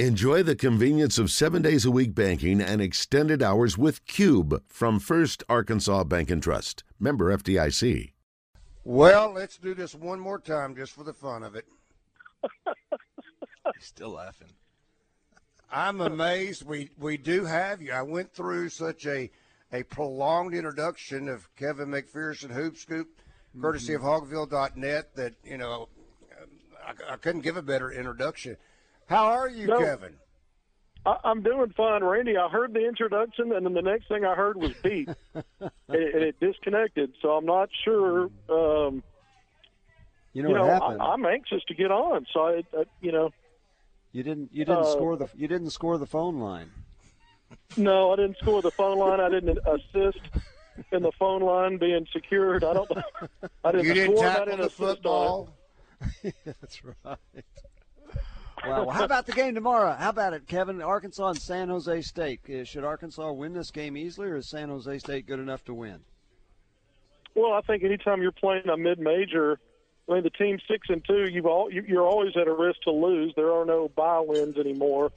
Enjoy the convenience of seven days a week banking and extended hours with Cube from First Arkansas Bank and Trust. Member FDIC. Well, let's do this one more time just for the fun of it. He's still laughing. I'm amazed we, we do have you. I went through such a a prolonged introduction of Kevin McPherson Hoopscoop, courtesy Mm-hmm. of Hawgville.net, that, you know, I, I couldn't give a better introduction. How are you, No. Kevin? I, I'm doing fine, Randy. I heard the introduction, and then the next thing I heard was beat, and, it, and it disconnected. So I'm not sure. Um, You know you what know, happened? I, I'm anxious to get on. So I, I you know, you didn't. You didn't uh, score the. You didn't score the phone line. no, I didn't score the phone line. I didn't assist in the phone line being secured. I don't. I didn't You didn't score. I tackle didn't the assist on it. football. That's right. Wow. Well, how about the game tomorrow? How about it, Kevin? Arkansas and San Jose State. Uh, Should Arkansas win this game easily, or is San Jose State good enough to win? Well, I think anytime you're playing a mid-major, I mean the team six and two, you've all you, you're always at a risk to lose. There are no bye wins anymore,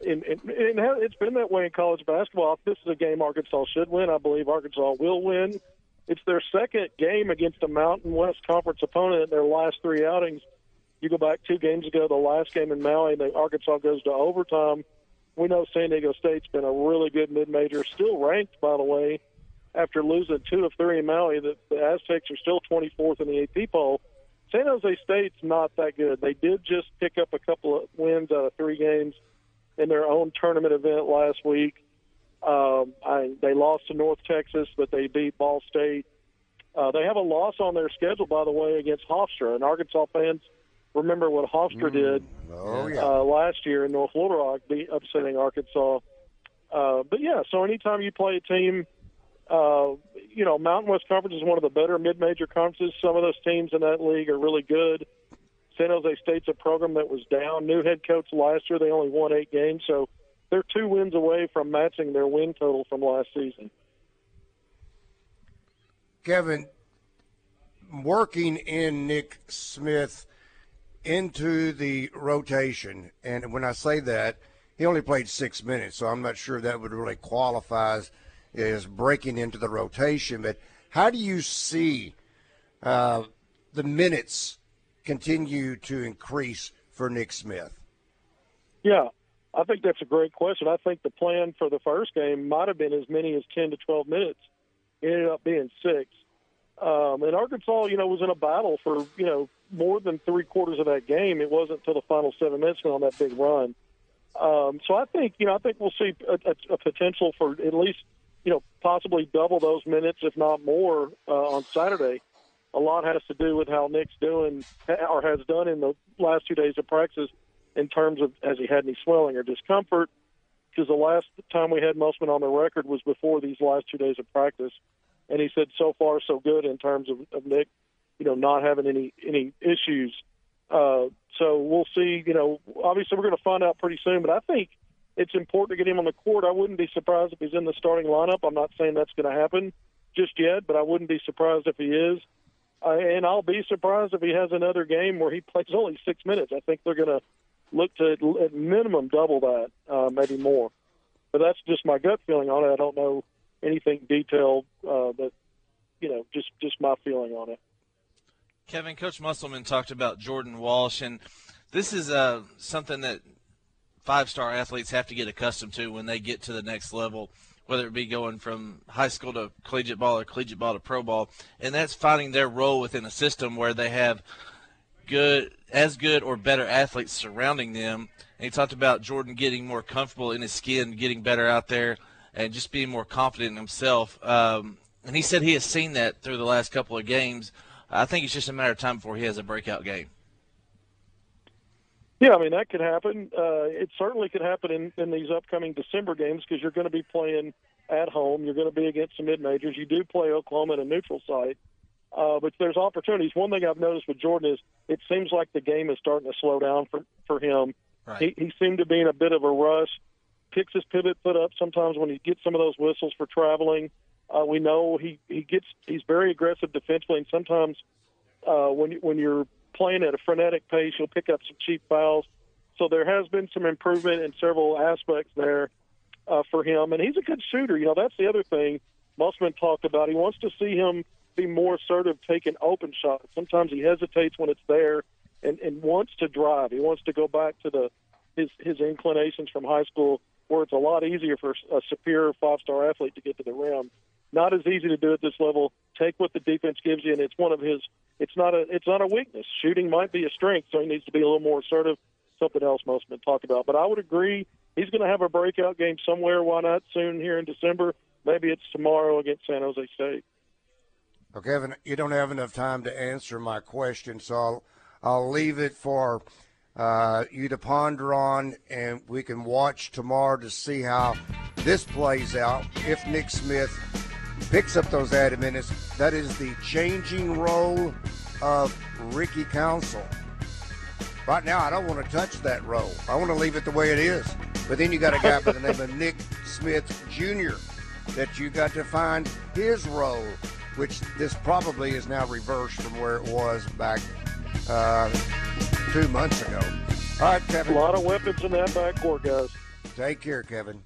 and, and, and it's been that way in college basketball. If this is a game Arkansas should win, I believe Arkansas will win. It's their second game against a Mountain West Conference opponent in their last three outings. You go back two games ago, the last game in Maui, and the Arkansas goes to overtime. We know San Diego State's been a really good mid-major, still ranked, by the way, after losing two of three in Maui. The, the Aztecs are still 24th in the AP poll. San Jose State's not that good. They did just pick up a couple of wins out of three games in their own tournament event last week. Um, I, they lost to North Texas, but they beat Ball State. Uh, they have a loss on their schedule, by the way, against Hofstra. And Arkansas fans remember what Hofstra did Oh, yeah. uh, last year in North Little Rock, upsetting Arkansas. Uh, but yeah, so anytime you play a team, uh, you know, Mountain West Conference is one of the better mid-major conferences. Some of those teams in that league are really good. San Jose State's a program that was down. New head coach last year, they only won eight games, so they're two wins away from matching their win total from last season. Kevin, working in Nick Smith into the rotation, and when I say that, he only played six minutes, so I'm not sure that would really qualify as, breaking into the rotation. But how do you see uh, the minutes continue to increase for Nick Smith? Yeah, I think that's a great question. I think the plan for the first game might have been as many as 10 to 12 minutes. It ended up being six. Um, and Arkansas, you know, was in a battle for, you know, more than three quarters of that game. It wasn't until the final seven minutes on that big run. Um, so I think, you know, I think we'll see a, a, a potential for at least, you know, possibly double those minutes, if not more, uh, on Saturday. A lot has to do with how Nick's doing or has done in the last two days of practice in terms of has he had any swelling or discomfort? Because the last time we had Musselman on the record was before these last two days of practice, and he said so far so good in terms of, of Nick, you know, not having any any issues. Uh, so we'll see. You know, obviously we're going to find out pretty soon, but I think it's important to get him on the court. I wouldn't be surprised if he's in the starting lineup. I'm not saying that's going to happen just yet, but I wouldn't be surprised if he is. Uh, and I'll be surprised if he has another game where he plays only six minutes. I think they're going to look to at minimum double that, uh, maybe more. But that's just my gut feeling on it. I don't know anything detailed, uh, but you know, just just my feeling on it. Kevin, Coach Musselman talked about Jordan Walsh, and this is uh, something that five-star athletes have to get accustomed to when they get to the next level, whether it be going from high school to collegiate ball or collegiate ball to pro ball, and that's finding their role within a system where they have good, as good or better athletes surrounding them. And he talked about Jordan getting more comfortable in his skin, getting better out there, and just being more confident in himself. Um, and he said he has seen that through the last couple of games. I think it's just a matter of time before he has a breakout game. Yeah, I mean that could happen. Uh, it certainly could happen in, in these upcoming December games because you're going to be playing at home. You're going to be against some mid majors. You do play Oklahoma in a neutral site, uh, but there's opportunities. One thing I've noticed with Jordan is it seems like the game is starting to slow down for for him. Right. He, he seemed to be in a bit of a rush. Picks his pivot foot up sometimes when he gets some of those whistles for traveling. Uh, we know he he gets he's very aggressive defensively, and sometimes uh, when when you're playing at a frenetic pace, you'll pick up some cheap fouls. So there has been some improvement in several aspects there uh, for him, and he's a good shooter. You know, that's the other thing Musselman talked about. He wants to see him be more assertive taking open shots. Sometimes he hesitates when it's there, and, and wants to drive. He wants to go back to the his his inclinations from high school, where it's a lot easier for a superior five star athlete to get to the rim. Not as easy to do at this level. Take what the defense gives you, and it's one of his. It's not a. It's not a weakness. Shooting might be a strength, so he needs to be a little more assertive. Something else most been talked about, but I would agree he's going to have a breakout game somewhere. Why not soon here in December? Maybe it's tomorrow against San Jose State. Well, Kevin, you don't have enough time to answer my question, so I'll, I'll leave it for uh, you to ponder on, and we can watch tomorrow to see how this plays out. If Nick Smith picks up those added minutes, that is the changing role of Ricky Council. Right now, I don't want to touch that role. I want to leave it the way it is. But then you got a guy by the name of Nick Smith Jr. that you got to find his role, which this probably is now reversed from where it was back uh, two months ago. All right, Kevin. A lot of weapons in that backcourt, guys. Take care, Kevin.